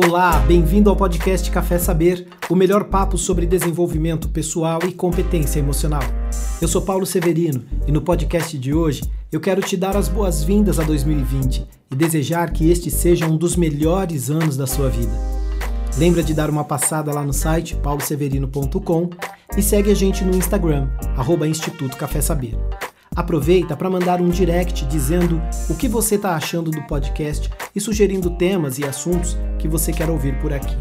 Olá, bem-vindo ao podcast Café Saber, o melhor papo sobre desenvolvimento pessoal e competência emocional. Eu sou Paulo Severino e no podcast de hoje eu quero te dar as boas-vindas a 2020 e desejar que este seja um dos melhores anos da sua vida. Lembra de dar uma passada lá no site pauloseverino.com e segue a gente no Instagram, arroba Instituto Café Saber. Aproveita para mandar um direct dizendo o que você está achando do podcast e sugerindo temas e assuntos que você quer ouvir por aqui.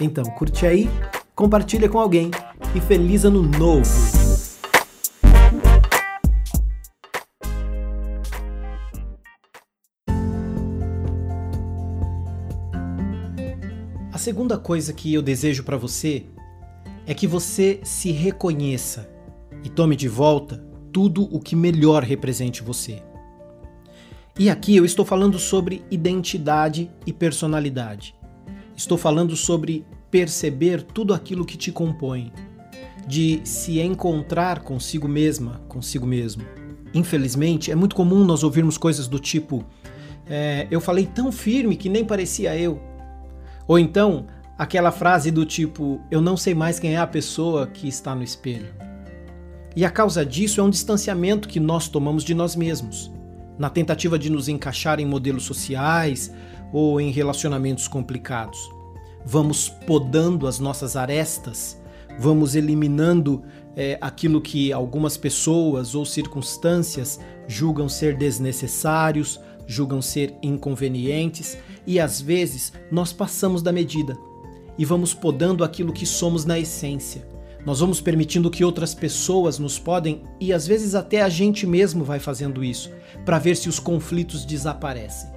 Então, curte aí, compartilha com alguém e feliz ano novo! A segunda coisa que eu desejo para você é que você se reconheça e tome de volta tudo o que melhor represente você. E aqui eu estou falando sobre identidade e personalidade. Estou falando sobre perceber tudo aquilo que te compõe, de se encontrar consigo mesma, consigo mesmo. Infelizmente, é muito comum nós ouvirmos coisas do tipo: é, Eu falei tão firme que nem parecia eu. Ou então, aquela frase do tipo: Eu não sei mais quem é a pessoa que está no espelho. E a causa disso é um distanciamento que nós tomamos de nós mesmos, na tentativa de nos encaixar em modelos sociais ou em relacionamentos complicados. Vamos podando as nossas arestas, vamos eliminando é, aquilo que algumas pessoas ou circunstâncias julgam ser desnecessários, julgam ser inconvenientes e às vezes nós passamos da medida e vamos podando aquilo que somos na essência nós vamos permitindo que outras pessoas nos podem e às vezes até a gente mesmo vai fazendo isso, para ver se os conflitos desaparecem.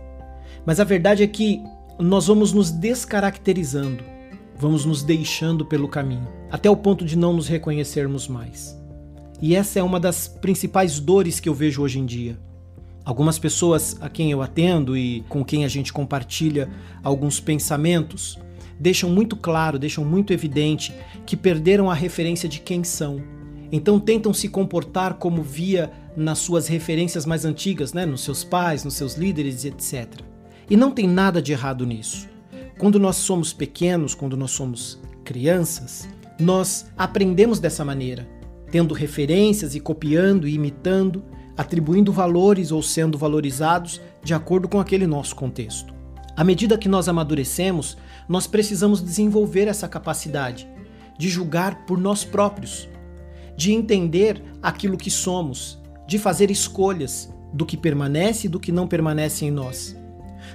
Mas a verdade é que nós vamos nos descaracterizando, vamos nos deixando pelo caminho, até o ponto de não nos reconhecermos mais. E essa é uma das principais dores que eu vejo hoje em dia. Algumas pessoas a quem eu atendo e com quem a gente compartilha alguns pensamentos deixam muito claro, deixam muito evidente que perderam a referência de quem são. Então tentam se comportar como via nas suas referências mais antigas, né? nos seus pais, nos seus líderes, etc. E não tem nada de errado nisso. Quando nós somos pequenos, quando nós somos crianças, nós aprendemos dessa maneira, tendo referências e copiando e imitando, atribuindo valores ou sendo valorizados de acordo com aquele nosso contexto. À medida que nós amadurecemos, nós precisamos desenvolver essa capacidade de julgar por nós próprios, de entender aquilo que somos, de fazer escolhas do que permanece e do que não permanece em nós.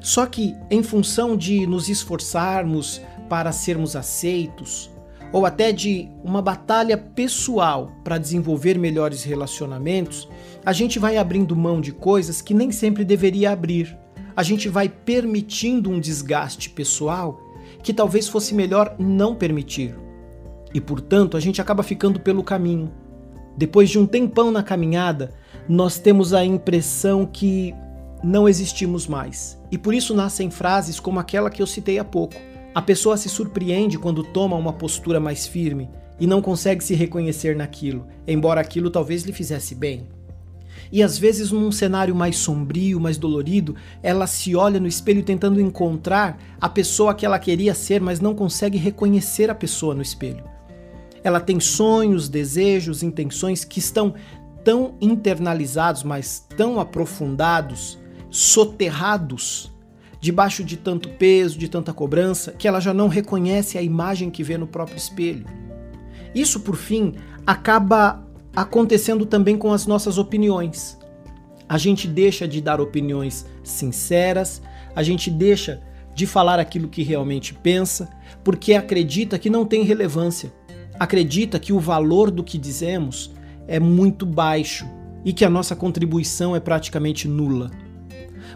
Só que, em função de nos esforçarmos para sermos aceitos, ou até de uma batalha pessoal para desenvolver melhores relacionamentos, a gente vai abrindo mão de coisas que nem sempre deveria abrir. A gente vai permitindo um desgaste pessoal que talvez fosse melhor não permitir. E portanto, a gente acaba ficando pelo caminho. Depois de um tempão na caminhada, nós temos a impressão que não existimos mais. E por isso nascem frases como aquela que eu citei há pouco. A pessoa se surpreende quando toma uma postura mais firme e não consegue se reconhecer naquilo, embora aquilo talvez lhe fizesse bem. E às vezes, num cenário mais sombrio, mais dolorido, ela se olha no espelho tentando encontrar a pessoa que ela queria ser, mas não consegue reconhecer a pessoa no espelho. Ela tem sonhos, desejos, intenções que estão tão internalizados, mas tão aprofundados, soterrados, debaixo de tanto peso, de tanta cobrança, que ela já não reconhece a imagem que vê no próprio espelho. Isso, por fim, acaba acontecendo também com as nossas opiniões. A gente deixa de dar opiniões sinceras, a gente deixa de falar aquilo que realmente pensa, porque acredita que não tem relevância. Acredita que o valor do que dizemos é muito baixo e que a nossa contribuição é praticamente nula.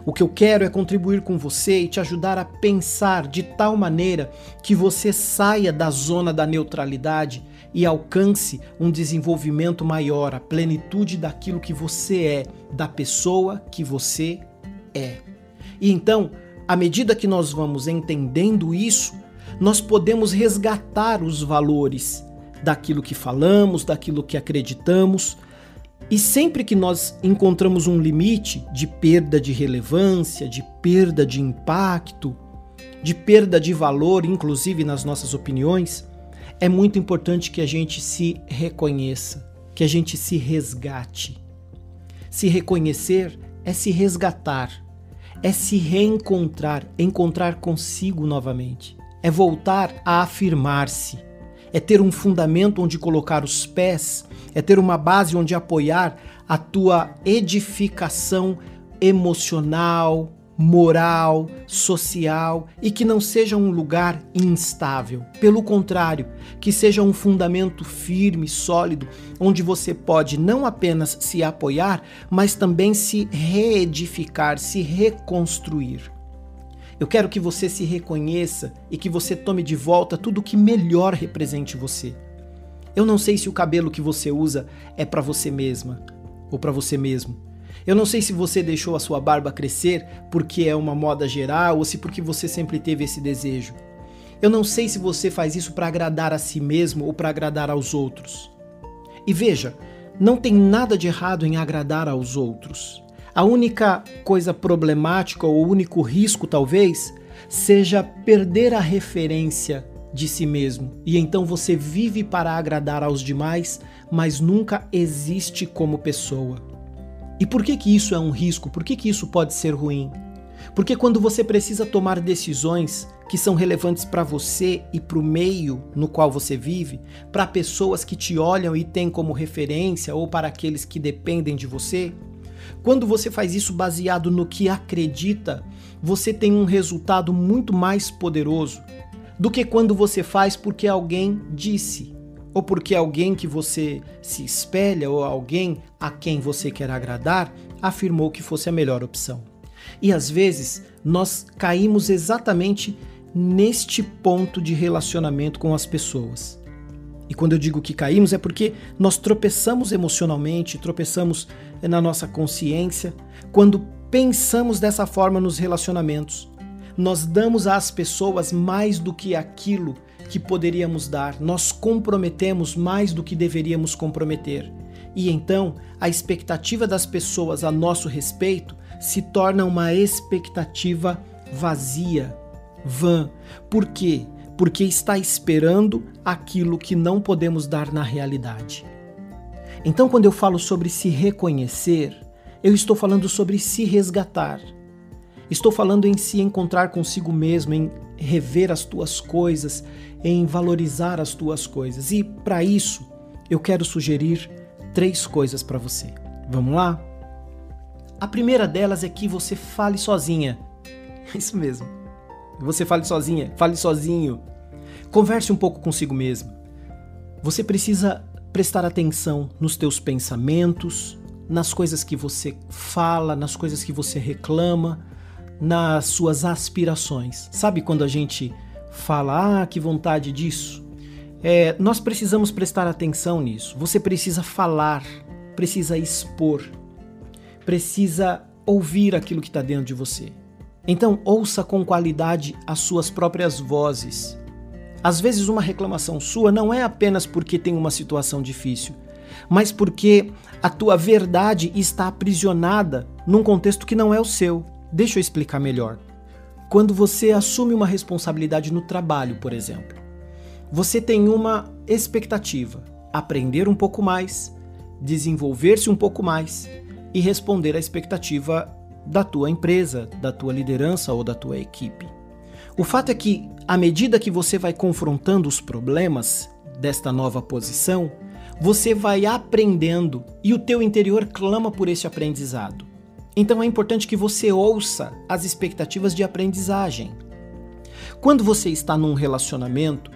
O que eu quero é contribuir com você e te ajudar a pensar de tal maneira que você saia da zona da neutralidade e alcance um desenvolvimento maior, a plenitude daquilo que você é, da pessoa que você é. E então, à medida que nós vamos entendendo isso, nós podemos resgatar os valores daquilo que falamos, daquilo que acreditamos. E sempre que nós encontramos um limite de perda de relevância, de perda de impacto, de perda de valor, inclusive nas nossas opiniões, é muito importante que a gente se reconheça, que a gente se resgate. Se reconhecer é se resgatar, é se reencontrar, encontrar consigo novamente, é voltar a afirmar-se, é ter um fundamento onde colocar os pés, é ter uma base onde apoiar a tua edificação emocional, moral, social e que não seja um lugar instável. Pelo contrário, que seja um fundamento firme, sólido, onde você pode não apenas se apoiar, mas também se reedificar, se reconstruir. Eu quero que você se reconheça e que você tome de volta tudo o que melhor represente você. Eu não sei se o cabelo que você usa é para você mesma ou para você mesmo eu não sei se você deixou a sua barba crescer porque é uma moda geral ou se porque você sempre teve esse desejo. Eu não sei se você faz isso para agradar a si mesmo ou para agradar aos outros. E veja, não tem nada de errado em agradar aos outros. A única coisa problemática ou o único risco, talvez, seja perder a referência de si mesmo. E então você vive para agradar aos demais, mas nunca existe como pessoa. E por que que isso é um risco? Por que que isso pode ser ruim? Porque quando você precisa tomar decisões que são relevantes para você e para o meio no qual você vive, para pessoas que te olham e têm como referência ou para aqueles que dependem de você, quando você faz isso baseado no que acredita, você tem um resultado muito mais poderoso do que quando você faz porque alguém disse ou porque alguém que você se espelha ou alguém a quem você quer agradar afirmou que fosse a melhor opção. E às vezes nós caímos exatamente neste ponto de relacionamento com as pessoas. E quando eu digo que caímos é porque nós tropeçamos emocionalmente, tropeçamos na nossa consciência quando pensamos dessa forma nos relacionamentos. Nós damos às pessoas mais do que aquilo que poderíamos dar, nós comprometemos mais do que deveríamos comprometer. E então, a expectativa das pessoas a nosso respeito se torna uma expectativa vazia, vã. Por quê? Porque está esperando aquilo que não podemos dar na realidade. Então, quando eu falo sobre se reconhecer, eu estou falando sobre se resgatar. Estou falando em se encontrar consigo mesmo, em rever as tuas coisas, em valorizar as tuas coisas. E para isso, eu quero sugerir três coisas para você. Vamos lá? A primeira delas é que você fale sozinha. Isso mesmo. Você fale sozinha, fale sozinho. Converse um pouco consigo mesmo. Você precisa prestar atenção nos teus pensamentos, nas coisas que você fala, nas coisas que você reclama, nas suas aspirações. Sabe quando a gente fala, ah, que vontade disso? É, nós precisamos prestar atenção nisso. Você precisa falar, precisa expor, precisa ouvir aquilo que está dentro de você. Então, ouça com qualidade as suas próprias vozes. Às vezes, uma reclamação sua não é apenas porque tem uma situação difícil, mas porque a tua verdade está aprisionada num contexto que não é o seu. Deixa eu explicar melhor. Quando você assume uma responsabilidade no trabalho, por exemplo, você tem uma expectativa: aprender um pouco mais, desenvolver-se um pouco mais e responder à expectativa da tua empresa, da tua liderança ou da tua equipe. O fato é que, à medida que você vai confrontando os problemas desta nova posição, você vai aprendendo e o teu interior clama por esse aprendizado. Então é importante que você ouça as expectativas de aprendizagem. Quando você está num relacionamento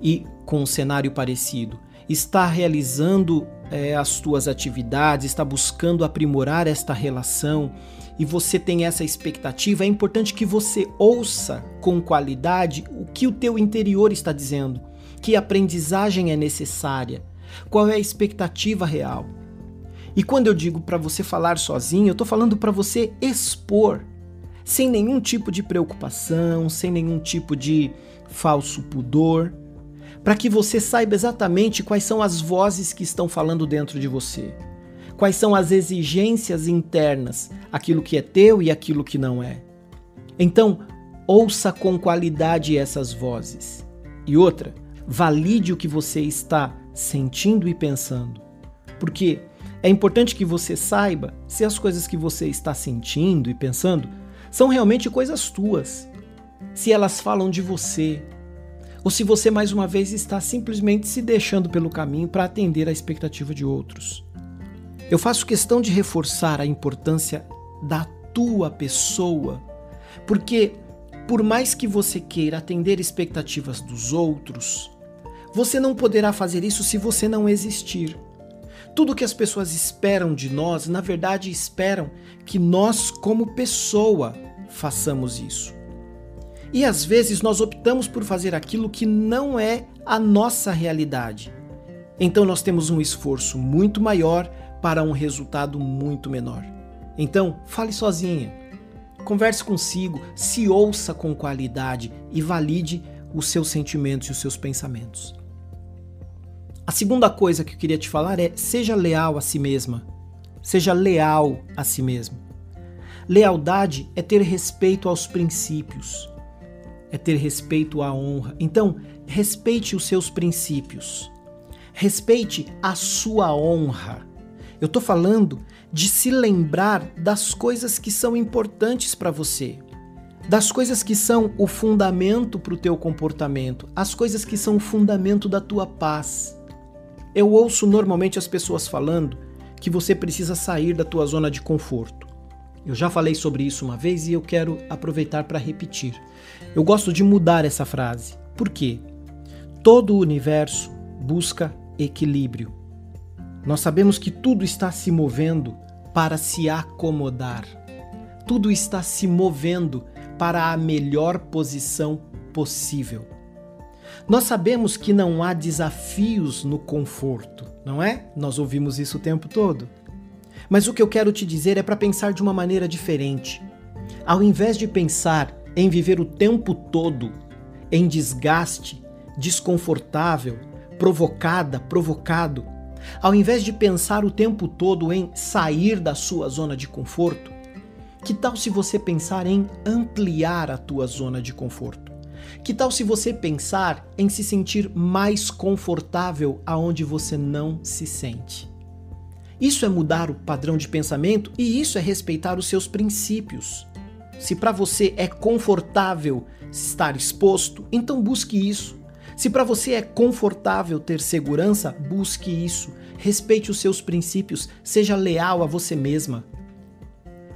e com um cenário parecido, está realizando é, as suas atividades, está buscando aprimorar esta relação e você tem essa expectativa, é importante que você ouça com qualidade o que o teu interior está dizendo, que aprendizagem é necessária, qual é a expectativa real. E quando eu digo para você falar sozinho, eu estou falando para você expor, sem nenhum tipo de preocupação, sem nenhum tipo de falso pudor, para que você saiba exatamente quais são as vozes que estão falando dentro de você, quais são as exigências internas, aquilo que é teu e aquilo que não é. Então, ouça com qualidade essas vozes. E outra, valide o que você está sentindo e pensando. Porque é importante que você saiba se as coisas que você está sentindo e pensando são realmente coisas tuas. Se elas falam de você, ou se você mais uma vez está simplesmente se deixando pelo caminho para atender à expectativa de outros. Eu faço questão de reforçar a importância da tua pessoa, porque por mais que você queira atender expectativas dos outros, você não poderá fazer isso se você não existir. Tudo que as pessoas esperam de nós, na verdade, esperam que nós, como pessoa, façamos isso. E às vezes nós optamos por fazer aquilo que não é a nossa realidade. Então nós temos um esforço muito maior para um resultado muito menor. Então, fale sozinha. Converse consigo, se ouça com qualidade e valide os seus sentimentos e os seus pensamentos. A segunda coisa que eu queria te falar é: seja leal a si mesma. Seja leal a si mesmo. Lealdade é ter respeito aos princípios é ter respeito à honra. Então, respeite os seus princípios. Respeite a sua honra. Eu estou falando de se lembrar das coisas que são importantes para você, das coisas que são o fundamento para o teu comportamento, as coisas que são o fundamento da tua paz. Eu ouço normalmente as pessoas falando que você precisa sair da tua zona de conforto. Eu já falei sobre isso uma vez e eu quero aproveitar para repetir. Eu gosto de mudar essa frase. Por quê? Todo o universo busca equilíbrio. Nós sabemos que tudo está se movendo para se acomodar. Tudo está se movendo para a melhor posição possível. Nós sabemos que não há desafios no conforto, não é? Nós ouvimos isso o tempo todo. Mas o que eu quero te dizer é para pensar de uma maneira diferente. Ao invés de pensar em viver o tempo todo em desgaste, desconfortável, provocada, provocado, ao invés de pensar o tempo todo em sair da sua zona de conforto, que tal se você pensar em ampliar a tua zona de conforto? Que tal se você pensar em se sentir mais confortável aonde você não se sente? Isso é mudar o padrão de pensamento e isso é respeitar os seus princípios. Se para você é confortável estar exposto, então busque isso. Se para você é confortável ter segurança, busque isso. Respeite os seus princípios, seja leal a você mesma.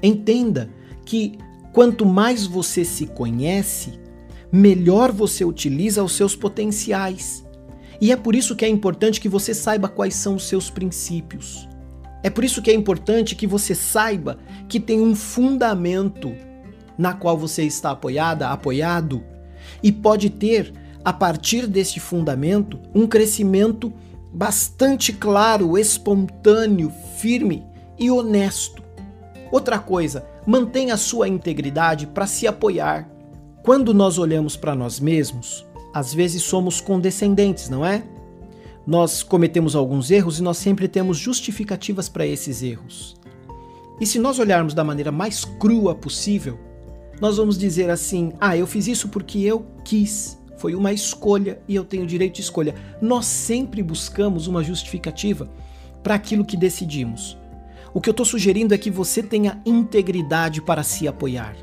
Entenda que quanto mais você se conhece, melhor você utiliza os seus potenciais. E é por isso que é importante que você saiba quais são os seus princípios. É por isso que é importante que você saiba que tem um fundamento na qual você está apoiada, apoiado, e pode ter, a partir desse fundamento, um crescimento bastante claro, espontâneo, firme e honesto. Outra coisa, mantenha a sua integridade para se apoiar. Quando nós olhamos para nós mesmos, às vezes somos condescendentes, não é? Nós cometemos alguns erros e nós sempre temos justificativas para esses erros. E se nós olharmos da maneira mais crua possível, nós vamos dizer assim: ah, eu fiz isso porque eu quis, foi uma escolha e eu tenho direito de escolha. Nós sempre buscamos uma justificativa para aquilo que decidimos. O que eu estou sugerindo é que você tenha integridade para se apoiar.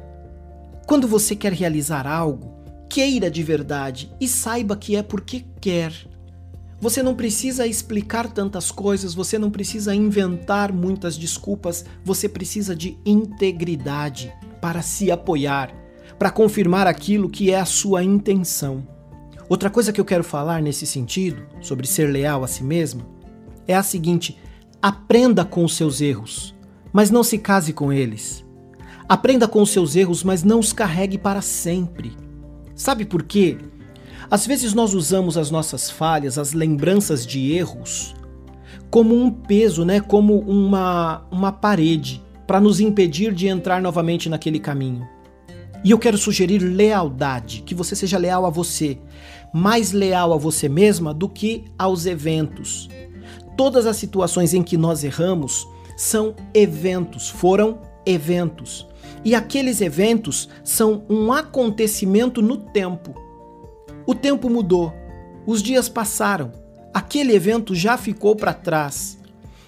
Quando você quer realizar algo, queira de verdade e saiba que é porque quer você não precisa explicar tantas coisas, você não precisa inventar muitas desculpas, você precisa de integridade para se apoiar, para confirmar aquilo que é a sua intenção. Outra coisa que eu quero falar nesse sentido, sobre ser leal a si mesma, é a seguinte: aprenda com os seus erros, mas não se case com eles. Aprenda com os seus erros, mas não os carregue para sempre. Sabe por quê? Às vezes nós usamos as nossas falhas, as lembranças de erros, como um peso, né? como uma, uma parede para nos impedir de entrar novamente naquele caminho. E eu quero sugerir lealdade, que você seja leal a você, mais leal a você mesma do que aos eventos. Todas as situações em que nós erramos são eventos, foram eventos. E aqueles eventos são um acontecimento no tempo. O tempo mudou, os dias passaram, aquele evento já ficou para trás.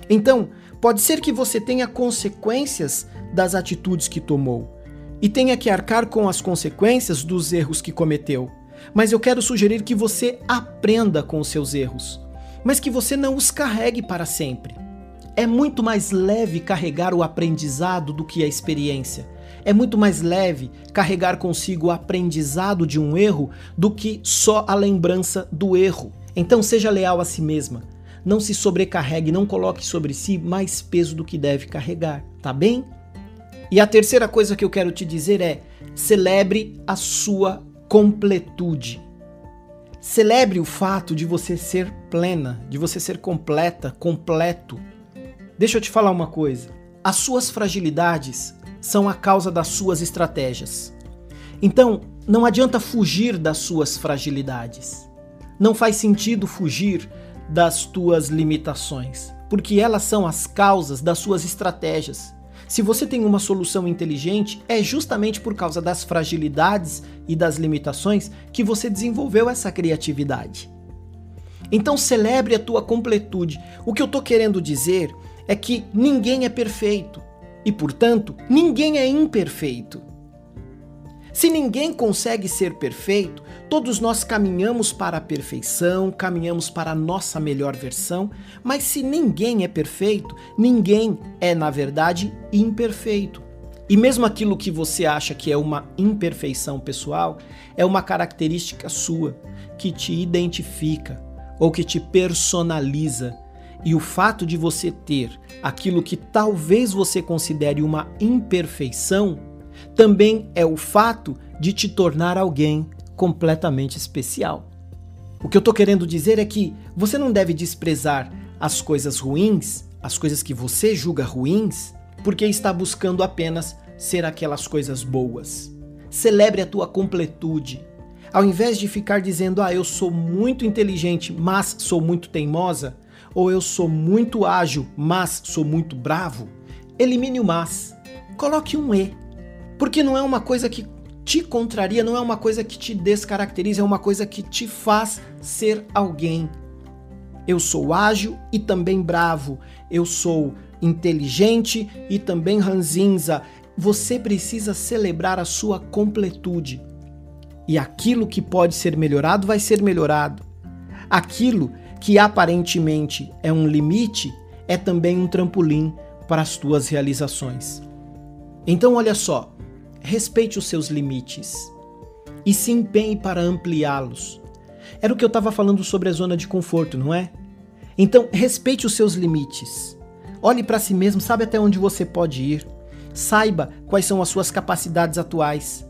Então, pode ser que você tenha consequências das atitudes que tomou e tenha que arcar com as consequências dos erros que cometeu. Mas eu quero sugerir que você aprenda com os seus erros, mas que você não os carregue para sempre. É muito mais leve carregar o aprendizado do que a experiência. É muito mais leve carregar consigo o aprendizado de um erro do que só a lembrança do erro. Então seja leal a si mesma. Não se sobrecarregue, não coloque sobre si mais peso do que deve carregar, tá bem? E a terceira coisa que eu quero te dizer é: celebre a sua completude. Celebre o fato de você ser plena, de você ser completa, completo. Deixa eu te falar uma coisa. As suas fragilidades são a causa das suas estratégias. Então, não adianta fugir das suas fragilidades. Não faz sentido fugir das tuas limitações, porque elas são as causas das suas estratégias. Se você tem uma solução inteligente, é justamente por causa das fragilidades e das limitações que você desenvolveu essa criatividade. Então celebre a tua completude. O que eu estou querendo dizer é que ninguém é perfeito e, portanto, ninguém é imperfeito. Se ninguém consegue ser perfeito, todos nós caminhamos para a perfeição, caminhamos para a nossa melhor versão, mas se ninguém é perfeito, ninguém é, na verdade, imperfeito. E mesmo aquilo que você acha que é uma imperfeição pessoal, é uma característica sua, que te identifica ou que te personaliza. E o fato de você ter aquilo que talvez você considere uma imperfeição também é o fato de te tornar alguém completamente especial. O que eu estou querendo dizer é que você não deve desprezar as coisas ruins, as coisas que você julga ruins, porque está buscando apenas ser aquelas coisas boas. Celebre a tua completude. Ao invés de ficar dizendo, ah, eu sou muito inteligente, mas sou muito teimosa, ou eu sou muito ágil, mas sou muito bravo, elimine o mas. Coloque um e porque não é uma coisa que te contraria, não é uma coisa que te descaracteriza, é uma coisa que te faz ser alguém. Eu sou ágil e também bravo. Eu sou inteligente e também ranzinza. Você precisa celebrar a sua completude. E aquilo que pode ser melhorado vai ser melhorado. Aquilo que aparentemente é um limite é também um trampolim para as tuas realizações. Então, olha só, respeite os seus limites e se empenhe para ampliá-los. Era o que eu estava falando sobre a zona de conforto, não é? Então, respeite os seus limites. Olhe para si mesmo, sabe até onde você pode ir. Saiba quais são as suas capacidades atuais.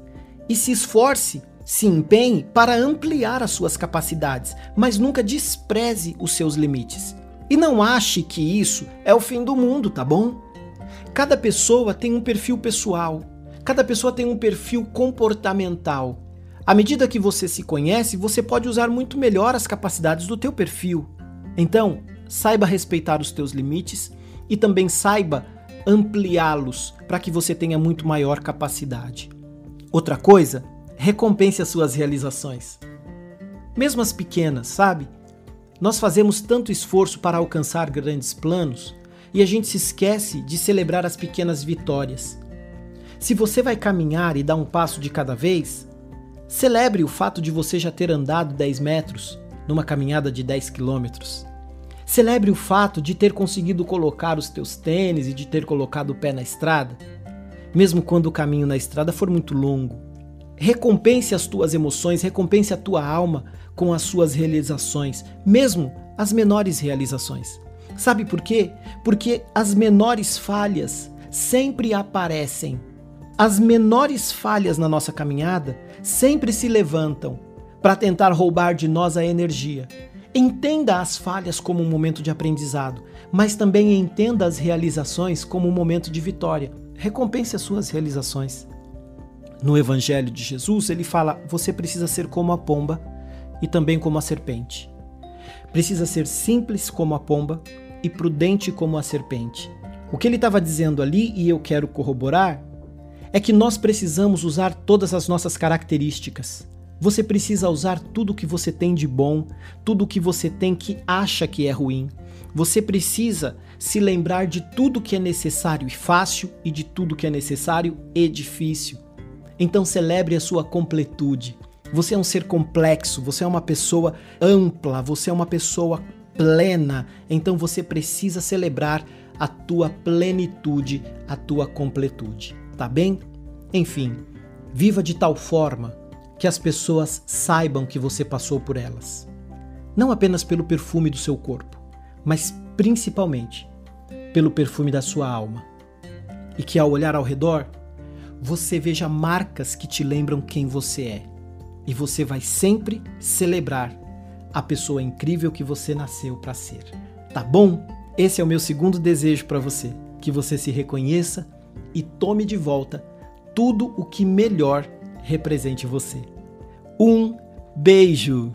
E se esforce, se empenhe para ampliar as suas capacidades, mas nunca despreze os seus limites. E não ache que isso é o fim do mundo, tá bom? Cada pessoa tem um perfil pessoal, Cada pessoa tem um perfil comportamental. À medida que você se conhece, você pode usar muito melhor as capacidades do teu perfil. Então, saiba respeitar os teus limites e também saiba ampliá-los para que você tenha muito maior capacidade. Outra coisa, recompense as suas realizações. Mesmo as pequenas, sabe? Nós fazemos tanto esforço para alcançar grandes planos e a gente se esquece de celebrar as pequenas vitórias. Se você vai caminhar e dar um passo de cada vez, celebre o fato de você já ter andado 10 metros numa caminhada de 10 quilômetros. Celebre o fato de ter conseguido colocar os teus tênis e de ter colocado o pé na estrada, mesmo quando o caminho na estrada for muito longo. Recompense as tuas emoções, recompense a tua alma com as suas realizações, mesmo as menores realizações. Sabe por quê? Porque as menores falhas sempre aparecem as menores falhas na nossa caminhada sempre se levantam para tentar roubar de nós a energia. Entenda as falhas como um momento de aprendizado, mas também entenda as realizações como um momento de vitória. Recompense as suas realizações. No Evangelho de Jesus, ele fala: você precisa ser como a pomba e também como a serpente. Precisa ser simples como a pomba e prudente como a serpente. O que ele estava dizendo ali, e eu quero corroborar, é que nós precisamos usar todas as nossas características. Você precisa usar tudo que você tem de bom, tudo que você tem que acha que é ruim. Você precisa se lembrar de tudo que é necessário e fácil e de tudo que é necessário e difícil. Então celebre a sua completude. Você é um ser complexo, você é uma pessoa ampla, você é uma pessoa plena. Então você precisa celebrar a tua plenitude, a tua completude, tá bem? Enfim, viva de tal forma que as pessoas saibam que você passou por elas. Não apenas pelo perfume do seu corpo, mas principalmente pelo perfume da sua alma. E que ao olhar ao redor, você veja marcas que te lembram quem você é. E você vai sempre celebrar a pessoa incrível que você nasceu para ser. Tá bom? Esse é o meu segundo desejo para você, que você se reconheça e tome de volta tudo o que melhor represente você. Um beijo!